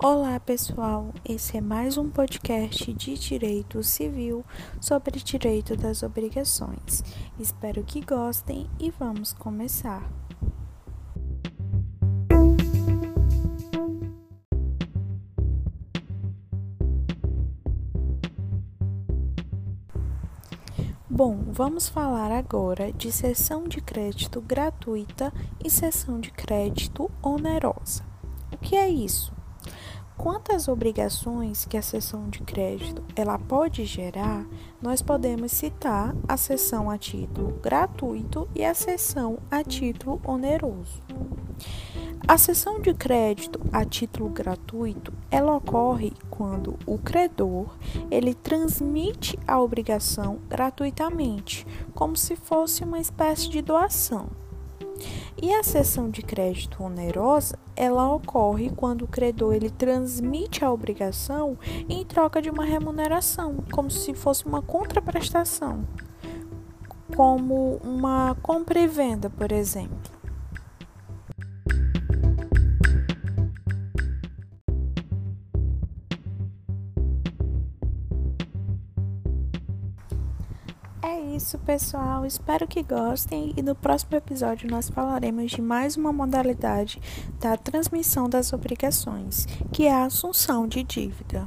Olá, pessoal. Esse é mais um podcast de direito civil sobre direito das obrigações. Espero que gostem e vamos começar. Bom, vamos falar agora de cessão de crédito gratuita e cessão de crédito onerosa. O que é isso? Quantas obrigações que a cessão de crédito ela pode gerar, nós podemos citar a cessão a título gratuito e a cessão a título oneroso. A cessão de crédito a título gratuito, ela ocorre quando o credor, ele transmite a obrigação gratuitamente, como se fosse uma espécie de doação. E a cessão de crédito onerosa, ela ocorre quando o credor ele transmite a obrigação em troca de uma remuneração, como se fosse uma contraprestação, como uma compra e venda, por exemplo. É isso, pessoal. Espero que gostem e no próximo episódio nós falaremos de mais uma modalidade da transmissão das obrigações, que é a assunção de dívida.